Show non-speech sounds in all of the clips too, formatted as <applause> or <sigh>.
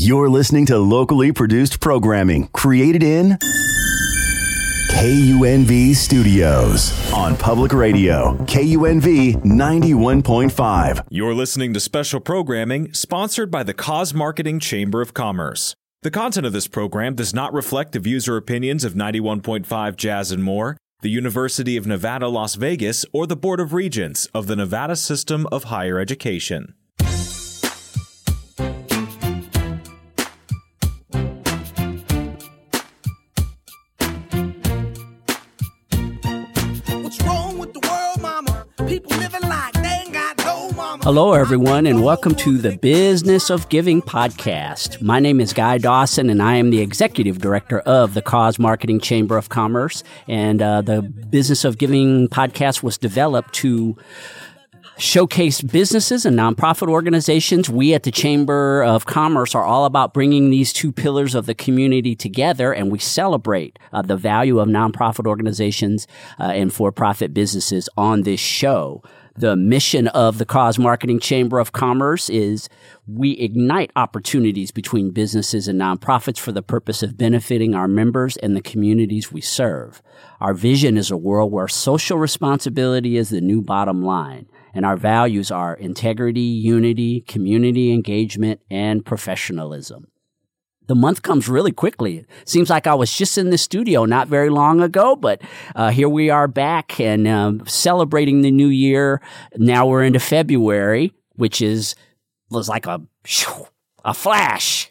You're listening to locally produced programming created in KUNV Studios on public radio, KUNV 91.5. You're listening to special programming sponsored by the Cause Marketing Chamber of Commerce. The content of this program does not reflect the views or opinions of 91.5 Jazz and More, the University of Nevada, Las Vegas, or the Board of Regents of the Nevada System of Higher Education. Hello, everyone, and welcome to the Business of Giving podcast. My name is Guy Dawson, and I am the executive director of the Cause Marketing Chamber of Commerce. And uh, the Business of Giving podcast was developed to showcase businesses and nonprofit organizations. We at the Chamber of Commerce are all about bringing these two pillars of the community together, and we celebrate uh, the value of nonprofit organizations uh, and for-profit businesses on this show. The mission of the Cause Marketing Chamber of Commerce is we ignite opportunities between businesses and nonprofits for the purpose of benefiting our members and the communities we serve. Our vision is a world where social responsibility is the new bottom line and our values are integrity, unity, community engagement, and professionalism. The month comes really quickly. It seems like I was just in the studio not very long ago, but uh, here we are back and um, celebrating the new year. Now we're into February, which is was like a a flash,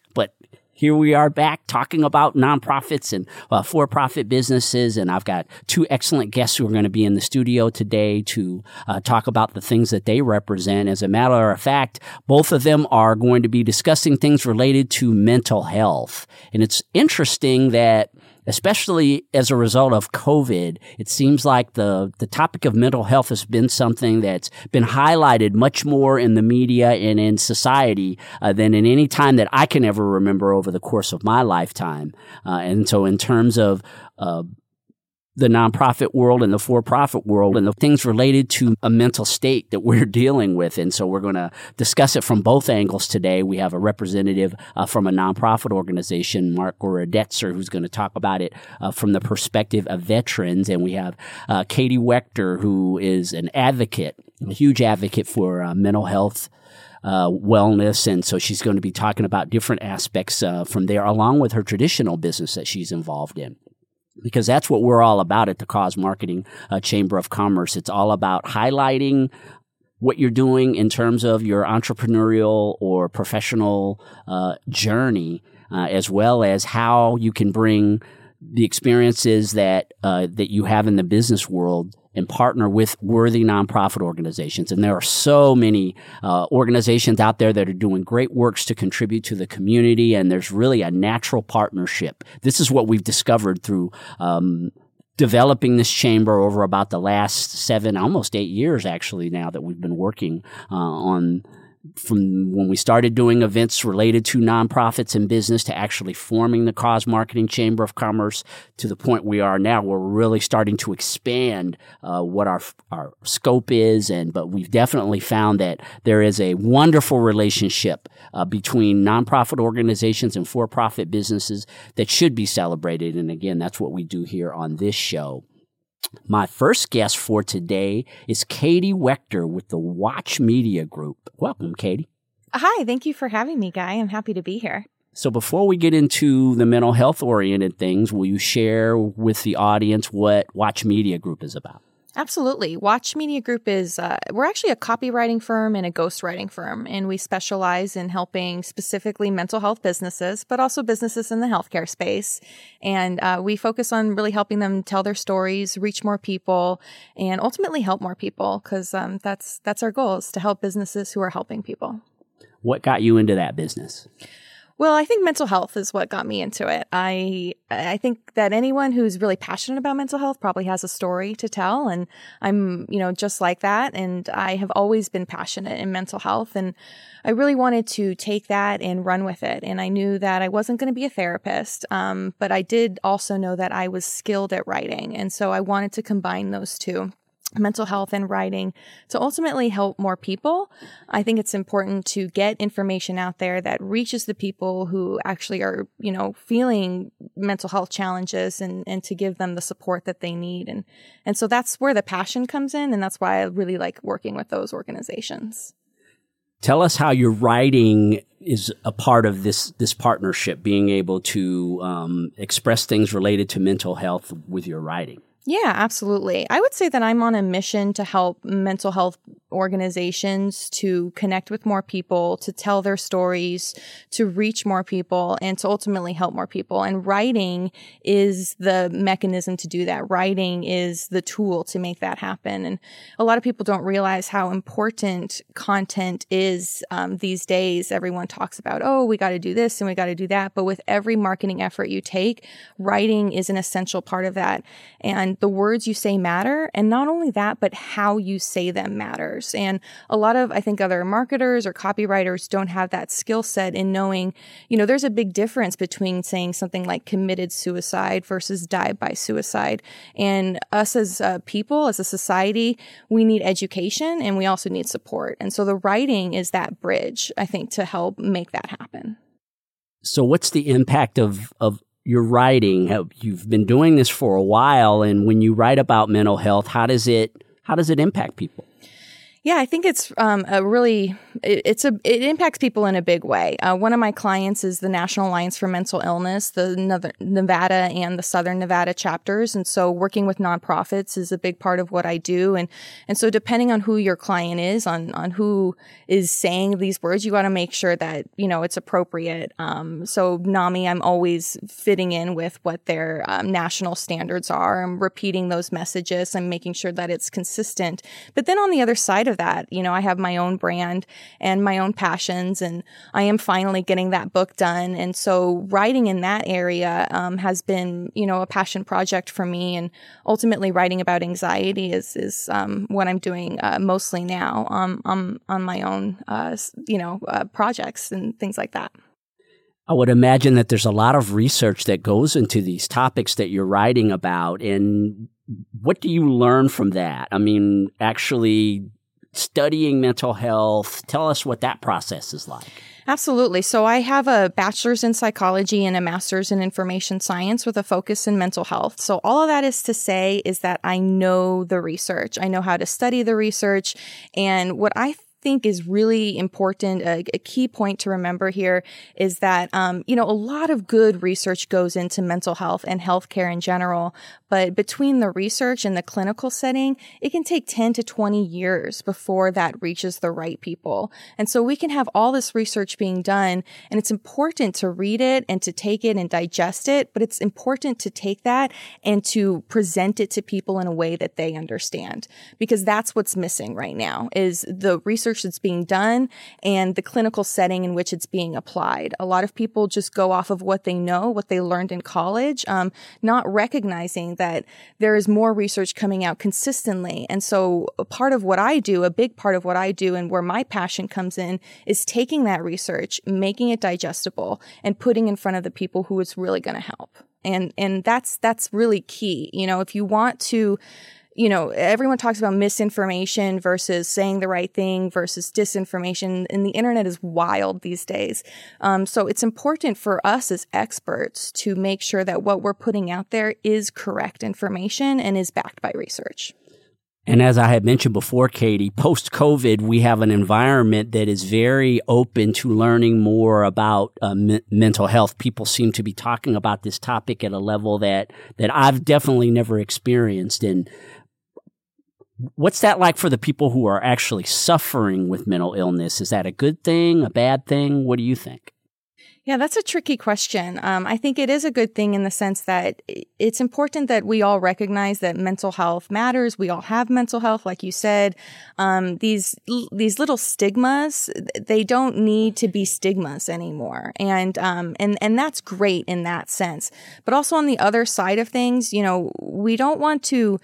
here we are back talking about nonprofits and uh, for-profit businesses and i've got two excellent guests who are going to be in the studio today to uh, talk about the things that they represent. As a matter of fact both of them are going to be discussing things related to mental health. And it's interesting that especially as a result of COVID, it seems like the, the topic of mental health has been something that's been highlighted much more in the media and in society uh, than in any time that I can ever remember over the course of my lifetime. Uh, and so in terms of, uh, the nonprofit world and the for-profit world and the things related to a mental state that we're <laughs> dealing with. And so we're going to discuss it from both angles today. We have a representative uh, from a nonprofit organization, Mark Gordetser, who's going to talk about it uh, from the perspective of veterans. And we have uh, Katie Waechter, who is an advocate, a huge advocate for uh, mental health uh, wellness. And so she's going to be talking about different aspects uh, from there, along with her traditional business that she's involved in because that's what we're all about at the Cause Marketing uh, Chamber of Commerce. It's all about highlighting what you're doing in terms of your entrepreneurial or professional uh, journey, uh, as well as how you can bring the experiences that uh, that you have in the business world and partner with worthy nonprofit organizations. And there are so many uh, organizations out there that are doing great works to contribute to the community, and there's really a natural partnership. This is what we've discovered through. Um, developing this chamber over about the last seven, almost eight years, actually, now that we've been working uh, on from when we started doing events related to nonprofits and business to actually forming the Cause Marketing Chamber of Commerce to the point we are now, we're really starting to expand uh, what our our scope is, and but we've definitely found that there is a wonderful relationship uh, between nonprofit organizations and for-profit businesses that should be celebrated. And again, that's what we do here on this show. My first guest for today is Katie Waechter with the Watch Media Group. Welcome, Katie. Hi, thank you for having me, Guy. I'm happy to be here. So, before we get into the mental health oriented things, will you share with the audience what Watch Media Group is about? Absolutely. Watch Media Group is, uh, we're actually a copywriting firm and a ghostwriting firm, and we specialize in helping specifically mental health businesses, but also businesses in the healthcare space. And uh, we focus on really helping them tell their stories, reach more people, and ultimately help more people because um, that's, that's our goal is to help businesses who are helping people. What got you into that business? Well, I think mental health is what got me into it. I I think that anyone who's really passionate about mental health probably has a story to tell and I'm, you know, just like that and I have always been passionate in mental health and I really wanted to take that and run with it. And I knew that I wasn't going to be a therapist, um, but I did also know that I was skilled at writing. And so I wanted to combine those two. Mental health and writing to ultimately help more people. I think it's important to get information out there that reaches the people who actually are, you know, feeling mental health challenges and, and to give them the support that they need. And, and so that's where the passion comes in. And that's why I really like working with those organizations. Tell us how your writing is a part of this this partnership, being able to um, express things related to mental health with your writing. Yeah, absolutely. I would say that I'm on a mission to help mental health organizations to connect with more people, to tell their stories, to reach more people, and to ultimately help more people. And writing is the mechanism to do that. Writing is the tool to make that happen. And a lot of people don't realize how important content is um, these days. Everyone talks about, oh, we got to do this and we got to do that. But with every marketing effort you take, writing is an essential part of that. And the words you say matter. And not only that, but how you say them matters. And a lot of, I think, other marketers or copywriters don't have that skill set in knowing, you know, there's a big difference between saying something like committed suicide versus died by suicide. And us as uh, people, as a society, we need education and we also need support. And so the writing is that bridge, I think, to help make that happen. So, what's the impact of, of your writing mm-hmm. you've been doing this for a while and when you write about mental health how does it how does it impact people yeah, I think it's um, a really it, it's a it impacts people in a big way. Uh, one of my clients is the National Alliance for Mental Illness, the Nevada and the Southern Nevada chapters, and so working with nonprofits is a big part of what I do. And and so depending on who your client is, on on who is saying these words, you got to make sure that you know it's appropriate. Um, so NAMI, I'm always fitting in with what their um, national standards are. I'm repeating those messages. I'm making sure that it's consistent. But then on the other side of that. You know, I have my own brand and my own passions, and I am finally getting that book done. And so writing in that area um, has been, you know, a passion project for me. And ultimately, writing about anxiety is is um, what I'm doing uh, mostly now um, on on my own, uh, you know, uh, projects and things like that. I would imagine that there's a lot of research that goes into these topics that you're writing about. And what do you learn from that? I mean, actually studying mental health. Tell us what that process is like. Absolutely. So I have a bachelor's in psychology and a master's in information science with a focus in mental health. So all of that is to say is that I know the research. I know how to study the research. And what I think is really important, a, a, key point to remember here is that, um, you know, a lot of good research goes into mental health and healthcare in general, but between the research and the clinical setting, it can take 10 to 20 years before that reaches the right people. And so we can have all this research being done and it's important to read it and to take it and digest it, but it's important to take that and to present it to people in a way that they understand because that's what's missing right now is the research that's being done and the clinical setting in which it's being applied. A lot of people just go off of what they know, what they learned in college, um, not recognizing that there is more research coming out consistently. And so part of what I do, a big part of what I do and where my passion comes in is taking that research, making it digestible and putting in front of the people who it's really going to help. And, and that's, that's really key. You know, if you want to you know, everyone talks about misinformation versus saying the right thing versus disinformation, and the internet is wild these days. Um, so it's important for us as experts to make sure that what we're putting out there is correct information and is backed by research. And as I had mentioned before, Katie, post COVID, we have an environment that is very open to learning more about uh, mental health. People seem to be talking about this topic at a level that that I've definitely never experienced. And What's that like for the people who are actually suffering with mental illness? Is that a good thing, a bad thing? What do you think? Yeah, that's a tricky question. Um, I think it is a good thing in the sense that it's important that we all recognize that mental health matters. We all have mental health, like you said. Um, these these little stigmas, they don't need to be stigmas anymore, and um, and and that's great in that sense. But also on the other side of things, you know, we don't want to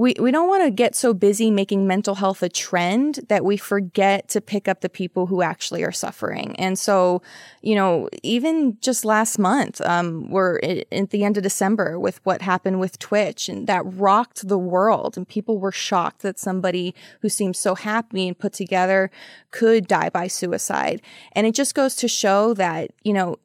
we, we don't want to get so busy making mental health a trend that we forget to pick up the people who actually are suffering. And so, you know, even just last month, um, we're at the end of December with what happened with Twitch and that rocked the world and people were shocked that somebody who seems so happy and put together could die by suicide. And it just goes to show that, you know,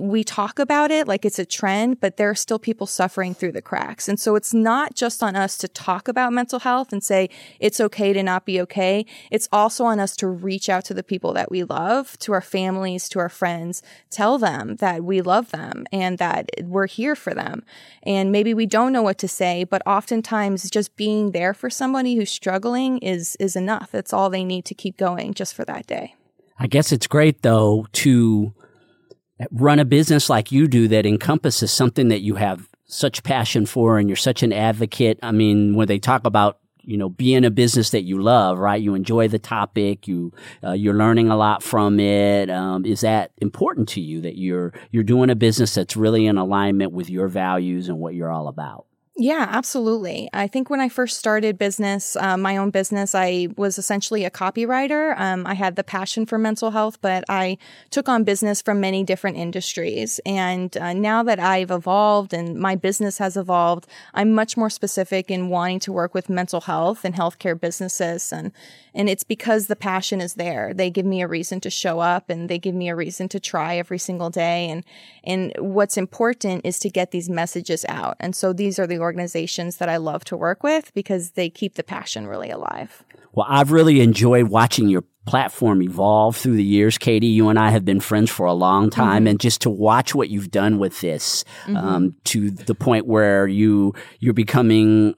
we talk about it like it's a trend, but there are still people suffering through the cracks. And so it's not just on us to talk about mental health and say it's okay to not be okay. It's also on us to reach out to the people that we love, to our families, to our friends, tell them that we love them and that we're here for them. And maybe we don't know what to say, but oftentimes just being there for somebody who's struggling is, is enough. It's all they need to keep going just for that day. I guess it's great though to run a business like you do that encompasses something that you have such passion for and you're such an advocate. I mean, when they talk about you know, being a business that you love, right? You enjoy the topic, you uh, you're learning a lot from it. Um, is that important to you that you're you're doing a business that's really in alignment with your values and what you're all about? Yeah, absolutely. I think when I first started business, uh, my own business, I was essentially a copywriter. Um, I had the passion for mental health, but I took on business from many different industries. And uh, now that I've evolved and my business has evolved, I'm much more specific in wanting to work with mental health and healthcare businesses. And and it's because the passion is there. They give me a reason to show up and they give me a reason to try every single day. And, and what's important is to get these messages out. And so these are the organizations that I love to work with because they keep the passion really alive. Well, I've really enjoyed watching your platform evolve through the years. Katie, you and I have been friends for a long time, mm-hmm. and just to watch what you've done with this mm-hmm. um, to the point where you you're becoming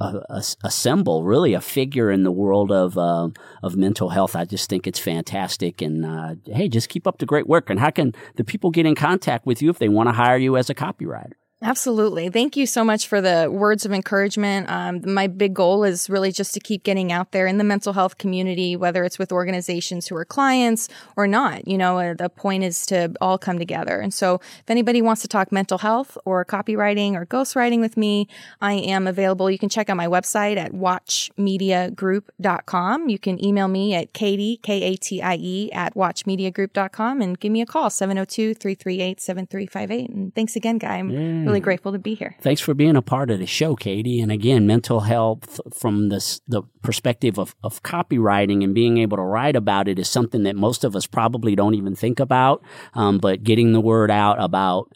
a, a, a, symbol, really a figure in the world of uh, of mental health. I just think it's fantastic. And uh, hey, just keep up the great work. And how can the people get in contact with you if they want to hire you as a copywriter? Absolutely. Thank you so much for the words of encouragement. Um, my big goal is really just to keep getting out there in the mental health community, whether it's with organizations who are clients or not. You know, uh, the point is to all come together. And so if anybody wants to talk mental health or copywriting or ghostwriting with me, I am available. You can check out my website at watchmediagroup.com. You can email me at Katie, K-A-T-I-E at watchmediagroup.com and give me a call, 702-338-7358. And thanks again, Guy. Really grateful to be here. Thanks for being a part of the show, Katie. And again, mental health from this, the perspective of, of copywriting and being able to write about it is something that most of us probably don't even think about. Um, but getting the word out about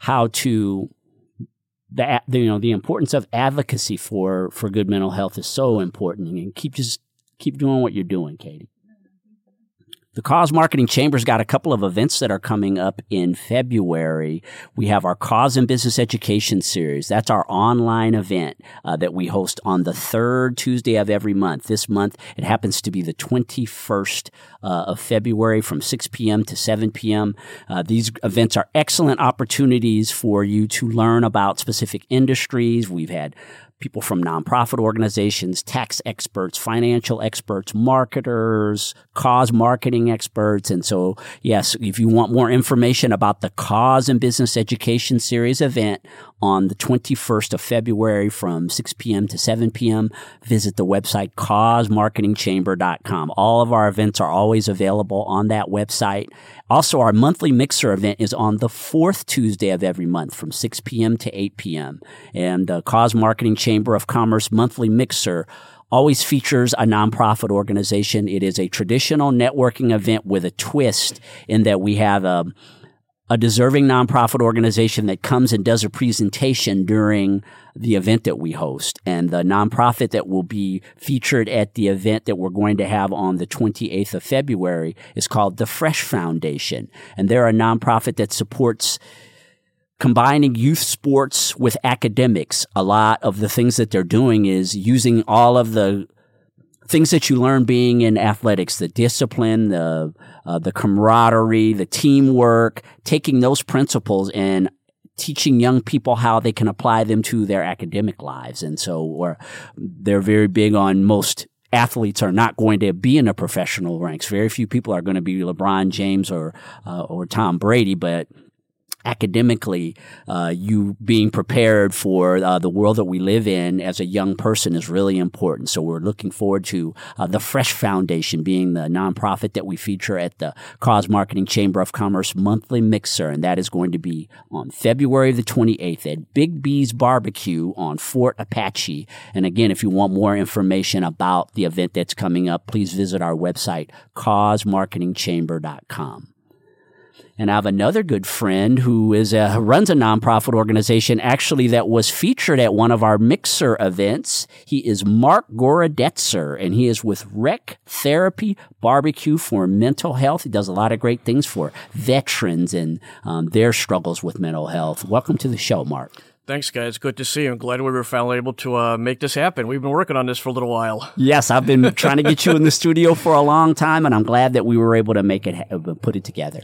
how to the, you know the importance of advocacy for for good mental health is so important and keep just keep doing what you're doing katie the Cause Marketing Chamber's got a couple of events that are coming up in February. We have our Cause and Business Education Series. That's our online event uh, that we host on the third Tuesday of every month. This month, it happens to be the 21st uh, of February from 6 p.m. to 7 p.m. Uh, these events are excellent opportunities for you to learn about specific industries. We've had people from nonprofit organizations, tax experts, financial experts, marketers, cause marketing experts. And so, yes, if you want more information about the Cause and Business Education Series event on the 21st of February from 6 p.m. to 7 p.m., visit the website causemarketingchamber.com. All of our events are always available on that website. Also, our monthly mixer event is on the fourth Tuesday of every month from 6 p.m. to 8 p.m. And the Cause Marketing Chamber of Commerce monthly mixer always features a nonprofit organization. It is a traditional networking event with a twist in that we have a a deserving nonprofit organization that comes and does a presentation during the event that we host. And the nonprofit that will be featured at the event that we're going to have on the 28th of February is called the Fresh Foundation. And they're a nonprofit that supports combining youth sports with academics. A lot of the things that they're doing is using all of the things that you learn being in athletics, the discipline, the uh, the camaraderie, the teamwork, taking those principles and teaching young people how they can apply them to their academic lives. And so they're very big on most athletes are not going to be in the professional ranks. Very few people are going to be LeBron James or uh, or Tom Brady, but academically, uh, you being prepared for uh, the world that we live in as a young person is really important. So we're looking forward to uh, the Fresh Foundation being the nonprofit that we feature at the Cause Marketing Chamber of Commerce monthly mixer, and that is going to be on February the 28th at Big B's Barbecue on Fort Apache. And again, if you want more information about the event that's coming up, please visit our website, causemarketingchamber.com. And I have another good friend who is a, runs a nonprofit organization actually that was featured at one of our Mixer events. He is Mark Gordetser and he is with Rec Therapy Barbecue for Mental Health. He does a lot of great things for veterans and um, their struggles with mental health. Welcome to the show, Mark. Thanks, guys. Good to see you. I'm glad we were finally able to uh, make this happen. We've been working on this for a little while. Yes, I've been trying to get you in the studio for a long time, and I'm glad that we were able to make it, put it together.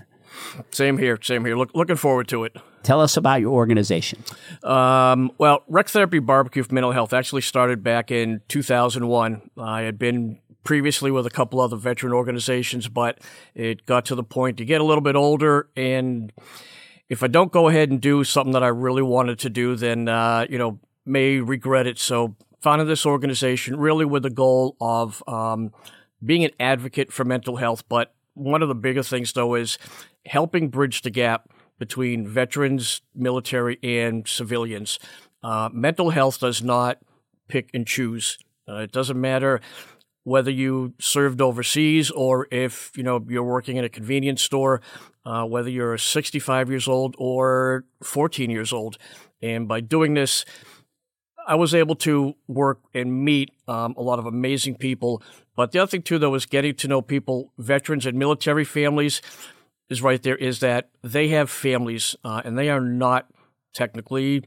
Same here. Same here. Look, looking forward to it. Tell us about your organization. Um, well, Rec Therapy Barbecue for Mental Health actually started back in 2001. I had been previously with a couple other veteran organizations, but it got to the point to get a little bit older and if I don't go ahead and do something that I really wanted to do, then uh, you know may regret it. So founded this organization really with the goal of um, being an advocate for mental health. But one of the bigger things though is helping bridge the gap between veterans, military, and civilians. Uh, mental health does not pick and choose. Uh, it doesn't matter whether you served overseas or if you know you're working in a convenience store, uh, whether you're 65 years old or 14 years old. And by doing this, I was able to work and meet um, a lot of amazing people. But the other thing too, though, is getting to know people, veterans and military families, is right there. Is that they have families uh, and they are not technically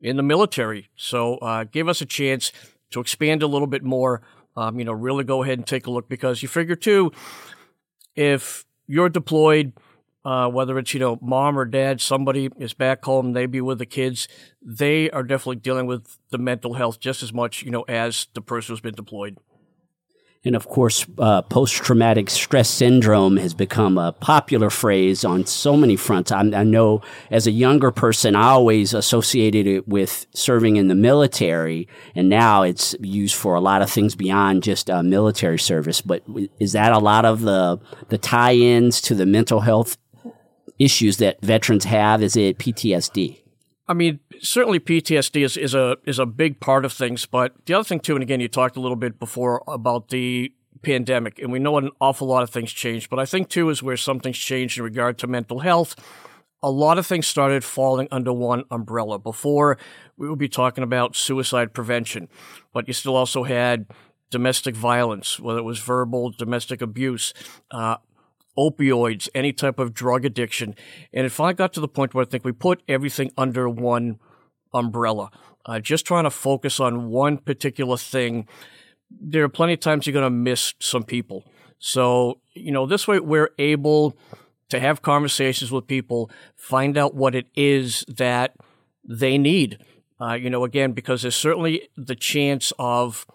in the military. So uh, give us a chance to expand a little bit more um, you know, really go ahead and take a look because you figure too, if you're deployed, uh, whether it's you know mom or dad, somebody is back home, they be with the kids, they are definitely dealing with the mental health just as much you know as the person who's been deployed. And of course, uh, post traumatic stress syndrome has become a popular phrase on so many fronts. I, I, know as a younger person, I always associated it with serving in the military, and now it's used for a lot of things beyond just uh, military service. But is that a lot of the, the tie ins to the mental health issues that veterans have? Is it PTSD? I mean, certainly PTSD is, is a is a big part of things, but the other thing too, and again, you talked a little bit before about the pandemic, and we know an awful lot of things changed, but I think too is where something's changed in regard to mental health. A lot of things started falling under one umbrella. Before, we would be talking about suicide prevention, but you still also had domestic violence, whether it was verbal, domestic abuse, uh, opioids, any type of drug addiction. And it finally got to the point where I think we put everything under one umbrella, uh, just trying to focus on one particular thing. There are plenty of times you're going to miss some people. So, you know, this way we're able to have conversations with people, find out what it is that they need. Uh, you know, again, because there's certainly the chance of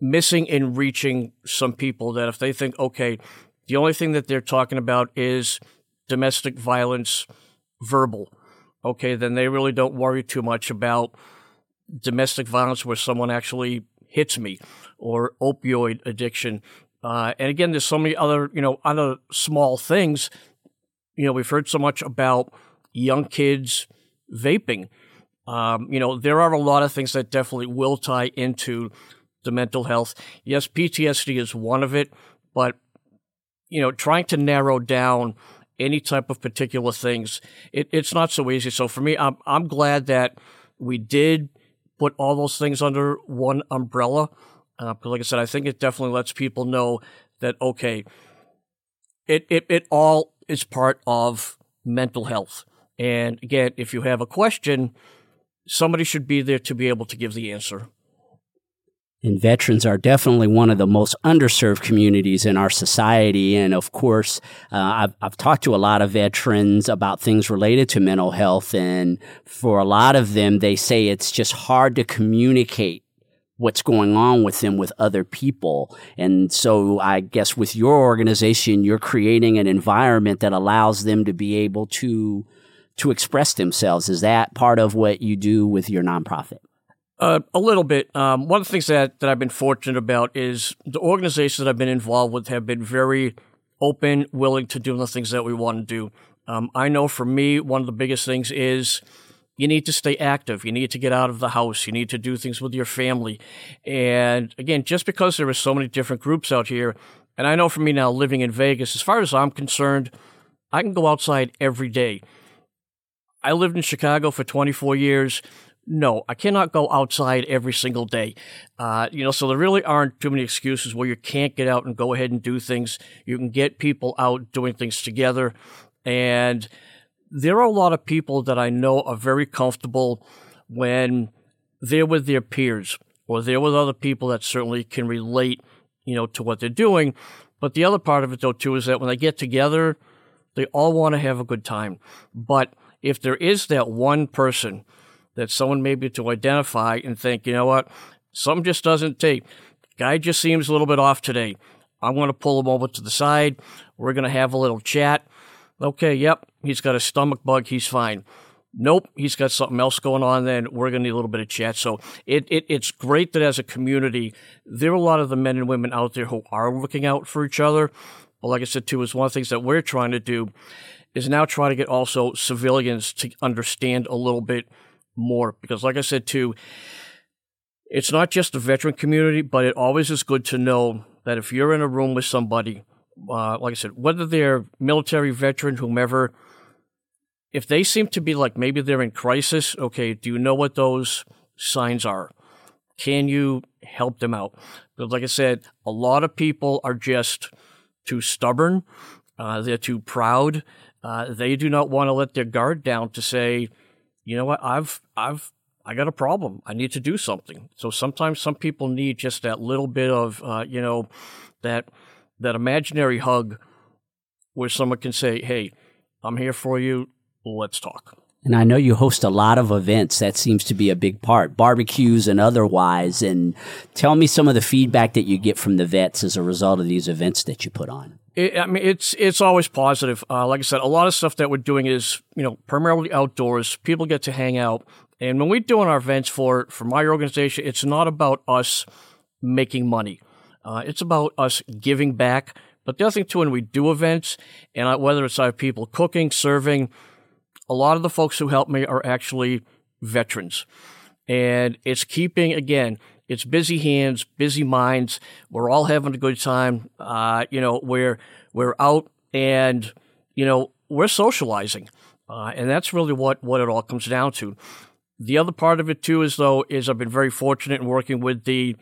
missing and reaching some people that if they think, okay, the only thing that they're talking about is domestic violence, verbal. Okay, then they really don't worry too much about domestic violence where someone actually hits me or opioid addiction. Uh, and again, there's so many other, you know, other small things. You know, we've heard so much about young kids vaping. Um, you know, there are a lot of things that definitely will tie into the mental health. Yes, PTSD is one of it, but you know, trying to narrow down any type of particular things, it, it's not so easy. So for me, I'm I'm glad that we did put all those things under one umbrella. Uh, because, like I said, I think it definitely lets people know that okay, it it it all is part of mental health. And again, if you have a question, somebody should be there to be able to give the answer. And veterans are definitely one of the most underserved communities in our society. And of course, uh, I've, I've talked to a lot of veterans about things related to mental health. And for a lot of them, they say it's just hard to communicate what's going on with them with other people. And so I guess with your organization, you're creating an environment that allows them to be able to to express themselves. Is that part of what you do with your nonprofit? Uh, a little bit. Um, one of the things that, that I've been fortunate about is the organizations that I've been involved with have been very open, willing to do the things that we want to do. Um, I know for me, one of the biggest things is you need to stay active. You need to get out of the house. You need to do things with your family. And again, just because there are so many different groups out here, and I know for me now living in Vegas, as far as I'm concerned, I can go outside every day. I lived in Chicago for 24 years. No, I cannot go outside every single day. Uh, you know, so there really aren't too many excuses where you can't get out and go ahead and do things. You can get people out doing things together. And there are a lot of people that I know are very comfortable when they're with their peers or they're with other people that certainly can relate, you know, to what they're doing. But the other part of it, though, too, is that when they get together, they all want to have a good time. But if there is that one person that someone maybe to identify and think, you know what, something just doesn't take. Guy just seems a little bit off today. I'm going to pull him over to the side. We're going to have a little chat. Okay, yep, he's got a stomach bug. He's fine. Nope, he's got something else going on. Then we're going to need a little bit of chat. So it, it it's great that as a community, there are a lot of the men and women out there who are looking out for each other. But like I said too, is one of the things that we're trying to do is now try to get also civilians to understand a little bit more. Because, like I said, too, it's not just the veteran community, but it always is good to know that if you're in a room with somebody, uh, like I said, whether they're military, veteran, whomever, if they seem to be like maybe they're in crisis, okay, do you know what those signs are? Can you help them out? But like I said, a lot of people are just too stubborn. Uh, they're too proud. Uh, they do not want to let their guard down to say, you know what, I've, I've, I got a problem. I need to do something. So sometimes some people need just that little bit of, uh, you know, that, that imaginary hug where someone can say, Hey, I'm here for you. Let's talk. And I know you host a lot of events. That seems to be a big part, barbecues and otherwise. And tell me some of the feedback that you get from the vets as a result of these events that you put on. It, I mean, it's it's always positive. Uh, like I said, a lot of stuff that we're doing is you know primarily outdoors. People get to hang out, and when we're doing our events for for my organization, it's not about us making money. Uh, it's about us giving back. But the other thing too, when we do events, and whether it's our people cooking, serving, a lot of the folks who help me are actually veterans, and it's keeping again it's busy hands, busy minds. We're all having a good time. Uh, you know, we're we're out and you know we're socializing, uh, and that's really what what it all comes down to. The other part of it too is though is I've been very fortunate in working with the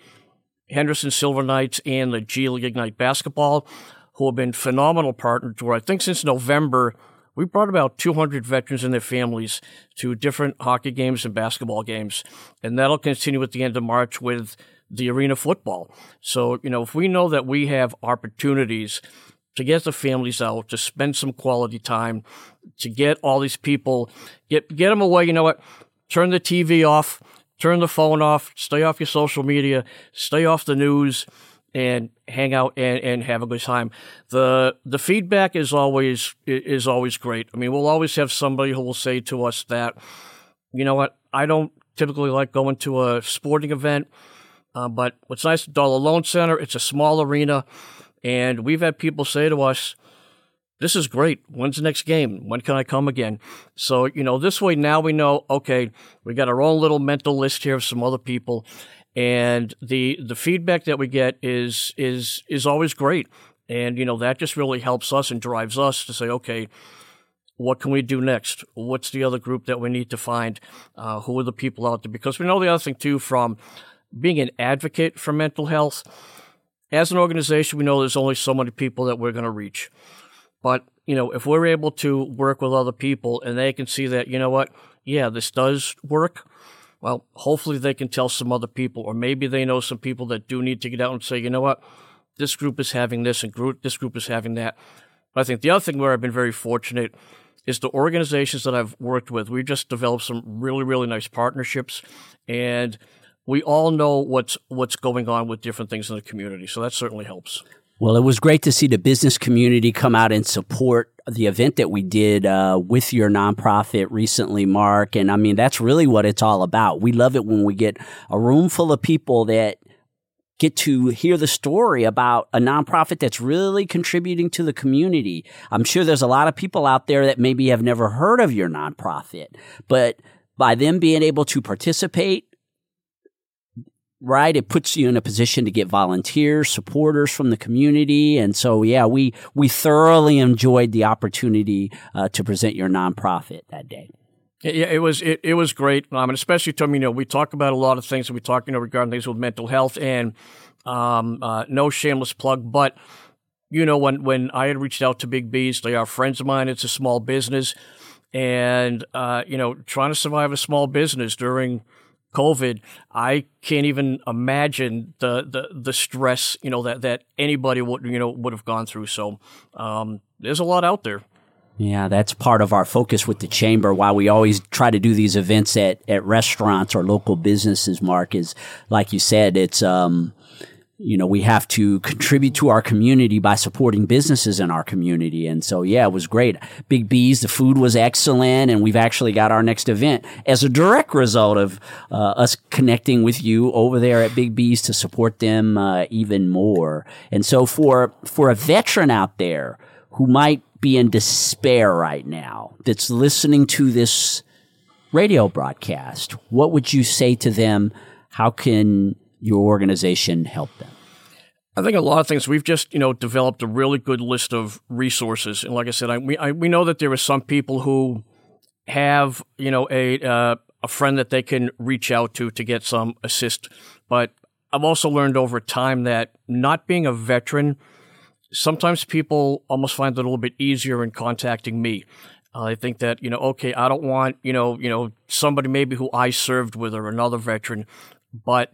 Henderson Silver Knights and the G League Ignite basketball, who have been phenomenal partners. Where I think since November we brought about 200 veterans and their families to different hockey games and basketball games. And that'll continue at the end of March with the arena football. So, you know, if we know that we have opportunities to get the families out, to spend some quality time, to get all these people, get, get them away, you know what? Turn the TV off, turn the phone off, stay off your social media, stay off the news and hang out and, and have a good time. The the feedback is always is always great. I mean, we'll always have somebody who will say to us that, you know what, I don't typically like going to a sporting event, uh, but what's nice at Dollar Loan Center, it's a small arena, and we've had people say to us, this is great. When's the next game? When can I come again? So, you know, this way now we know, okay, we got our own little mental list here of some other people and the the feedback that we get is is is always great. And you know that just really helps us and drives us to say okay what can we do next? What's the other group that we need to find? Uh, who are the people out there? Because we know the other thing too from being an advocate for mental health as an organization we know there's only so many people that we're going to reach. But you know if we're able to work with other people and they can see that you know what? Yeah this does work well, hopefully they can tell some other people, or maybe they know some people that do need to get out and say, you know what, this group is having this and group, this group is having that. But I think the other thing where I've been very fortunate is the organizations that I've worked with. We've just developed some really, really nice partnerships, and we all know what's what's going on with different things in the community. So that certainly helps. Well, it was great to see the business community come out and support the event that we did uh, with your nonprofit recently, Mark. And I mean, that's really what it's all about. We love it when we get a room full of people that get to hear the story about a nonprofit that's really contributing to the community. I'm sure there's a lot of people out there that maybe have never heard of your nonprofit, but by them being able to participate, right, it puts you in a position to get volunteers, supporters from the community. And so, yeah, we, we thoroughly enjoyed the opportunity uh, to present your nonprofit that day. Yeah, it was it, it was great, um, and especially to me, you know, we talk about a lot of things, we talk, you know, regarding things with mental health, and um, uh, no shameless plug, but you know, when when I had reached out to Big B's, they are friends of mine. It's a small business, and uh, you know, trying to survive a small business during COVID, I can't even imagine the the the stress, you know, that that anybody would you know would have gone through. So um, there's a lot out there. Yeah, that's part of our focus with the chamber. Why we always try to do these events at, at restaurants or local businesses, Mark, is like you said, it's, um, you know, we have to contribute to our community by supporting businesses in our community. And so, yeah, it was great. Big B's, the food was excellent. And we've actually got our next event as a direct result of uh, us connecting with you over there at Big B's to support them uh, even more. And so for, for a veteran out there who might be in despair right now that's listening to this radio broadcast, what would you say to them? How can your organization help them? I think a lot of things. We've just, you know, developed a really good list of resources, and like I said, I, we I, we know that there are some people who have, you know, a uh, a friend that they can reach out to to get some assist. But I've also learned over time that not being a veteran sometimes people almost find it a little bit easier in contacting me. Uh, I think that you know, okay, I don't want you know, you know, somebody maybe who I served with or another veteran, but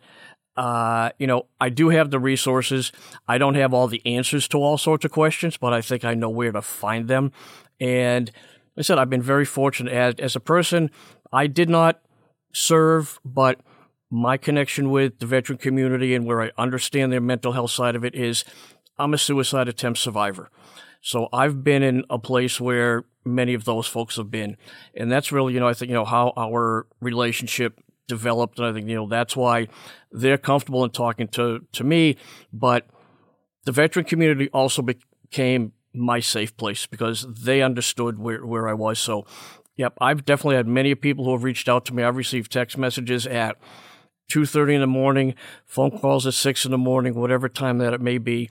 uh, you know, I do have the resources. I don't have all the answers to all sorts of questions, but I think I know where to find them. And like I said, I've been very fortunate as as a person. I did not serve, but my connection with the veteran community and where I understand their mental health side of it is I'm a suicide attempt survivor. So I've been in a place where many of those folks have been. And that's really, you know, I think, you know, how our relationship developed. And I think, you know, that's why they're comfortable in talking to, to me. But the veteran community also became my safe place because they understood where, where I was. So, yep, I've definitely had many people who have reached out to me. I've received text messages at 2.30 in the morning, phone calls at 6 in the morning, whatever time that it may be.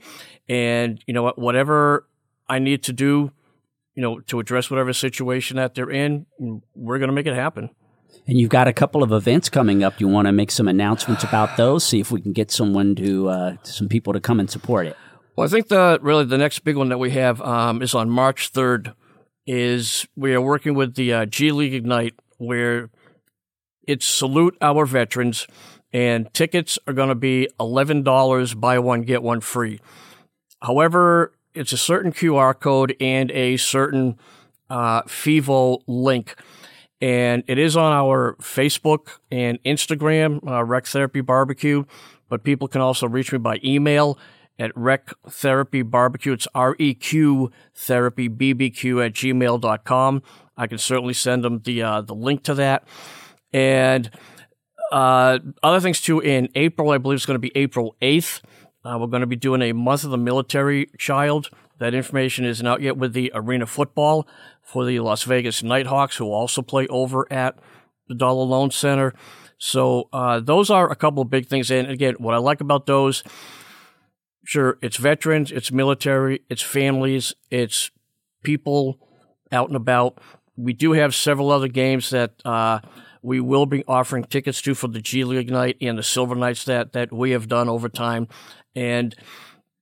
And, you know, whatever I need to do, you know, to address whatever situation that they're in, we're going to make it happen. And you've got a couple of events coming up. You want to make some announcements about those? See if we can get someone to, uh, some people to come and support it. Well, I think the really the next big one that we have um, is on March third. Is we are working with the uh, G League Ignite, where it's salute our veterans, and tickets are going to be $11, buy one, get one free. However, it's a certain QR code and a certain uh, FEVO link. And it is on our Facebook and Instagram, uh, Rec Therapy Barbecue, but people can also reach me by email at Rec Therapy Barbecue. It's R E Q Therapy BBQ at gmail.com. I can certainly send them the, uh, the link to that. And uh, other things too, in April, I believe it's going to be April 8th. Uh, we're going to be doing a month of the military child. That information isn't yet with the arena football for the Las Vegas Knight Hawks, who also play over at the Dollar Loan Center. So uh, those are a couple of big things. And again, what I like about those, sure, it's veterans, it's military, it's families, it's people out and about. We do have several other games that uh, we will be offering tickets to for the G League Ignite and the Silver Knights that that we have done over time. And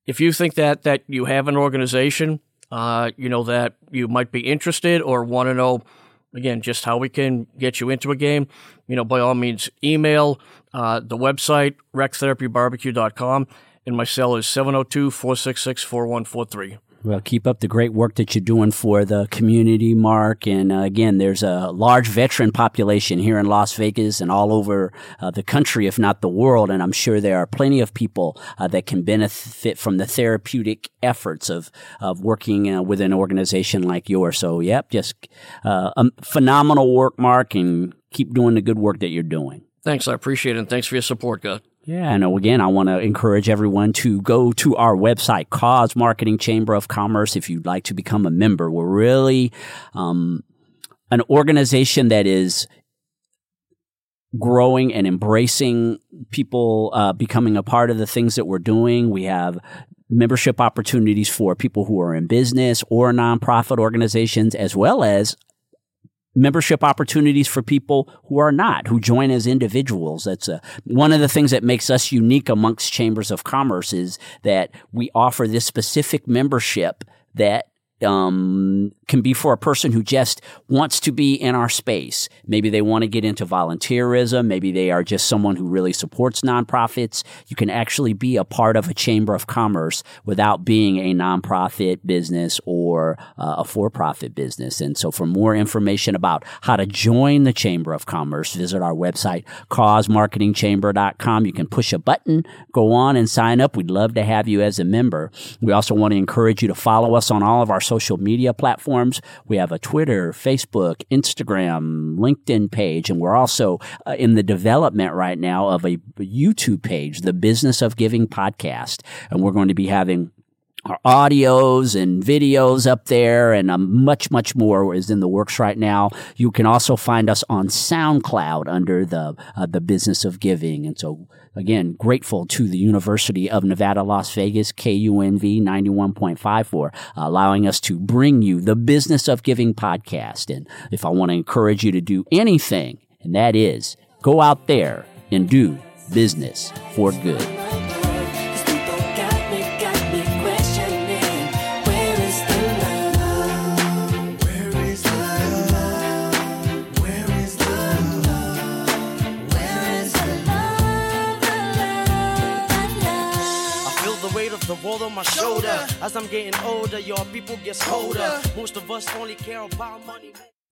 if you think that that you have an organization, uh, you know that you might be interested or want to know again just how we can get you into a game, you know, by all means, email uh, the website rectherapybarbecue.com and my cell is 702 466 4143. Well, keep up the great work that you're doing for the community, Mark. And uh, again, there's a large veteran population here in Las Vegas and all over uh, the country, if not the world. And I'm sure there are plenty of people uh, that can benefit from the therapeutic efforts of of working uh, with an organization like yours. So, yep, just uh, um, phenomenal work, Mark, and keep doing the good work that you're doing. Thanks, I appreciate it. And thanks for your support, God. Yeah, and again, I want to encourage everyone to go to our website, Cause Marketing Chamber of Commerce, if you'd like to become a member. We're really um, an organization that is growing and embracing people uh, becoming a part of the things that we're doing. We have membership opportunities for people who are in business or nonprofit organizations, as well as membership opportunities for people who are not, who join as individuals. That's a, one of the things that makes us unique amongst chambers of commerce is that we offer this specific membership that um, can be for a person who just wants to be in our space. Maybe they want to get into volunteerism. Maybe they are just someone who really supports nonprofits. You can actually be a part of a chamber of commerce without being a nonprofit business or uh, a for-profit business. And so for more information about how to join the chamber of commerce, visit our website, causemarketingchamber.com. You can push a button, go on and sign up. We'd love to have you as a member. We also want to encourage you to follow us on all of our social media platforms. We have a Twitter, Facebook, Instagram, LinkedIn page, and we're also uh, in the development right now of a YouTube page, the Business of Giving podcast. And we're going to be having our audios and videos up there and um, much, much more is in the works right now. You can also find us on SoundCloud under the, uh, the business of giving. And so again, grateful to the University of Nevada, Las Vegas, KUNV 91.5 for allowing us to bring you the business of giving podcast. And if I want to encourage you to do anything, and that is go out there and do business for good. World on my shoulder. As I'm getting older, y'all people get colder. Most of us only care about money.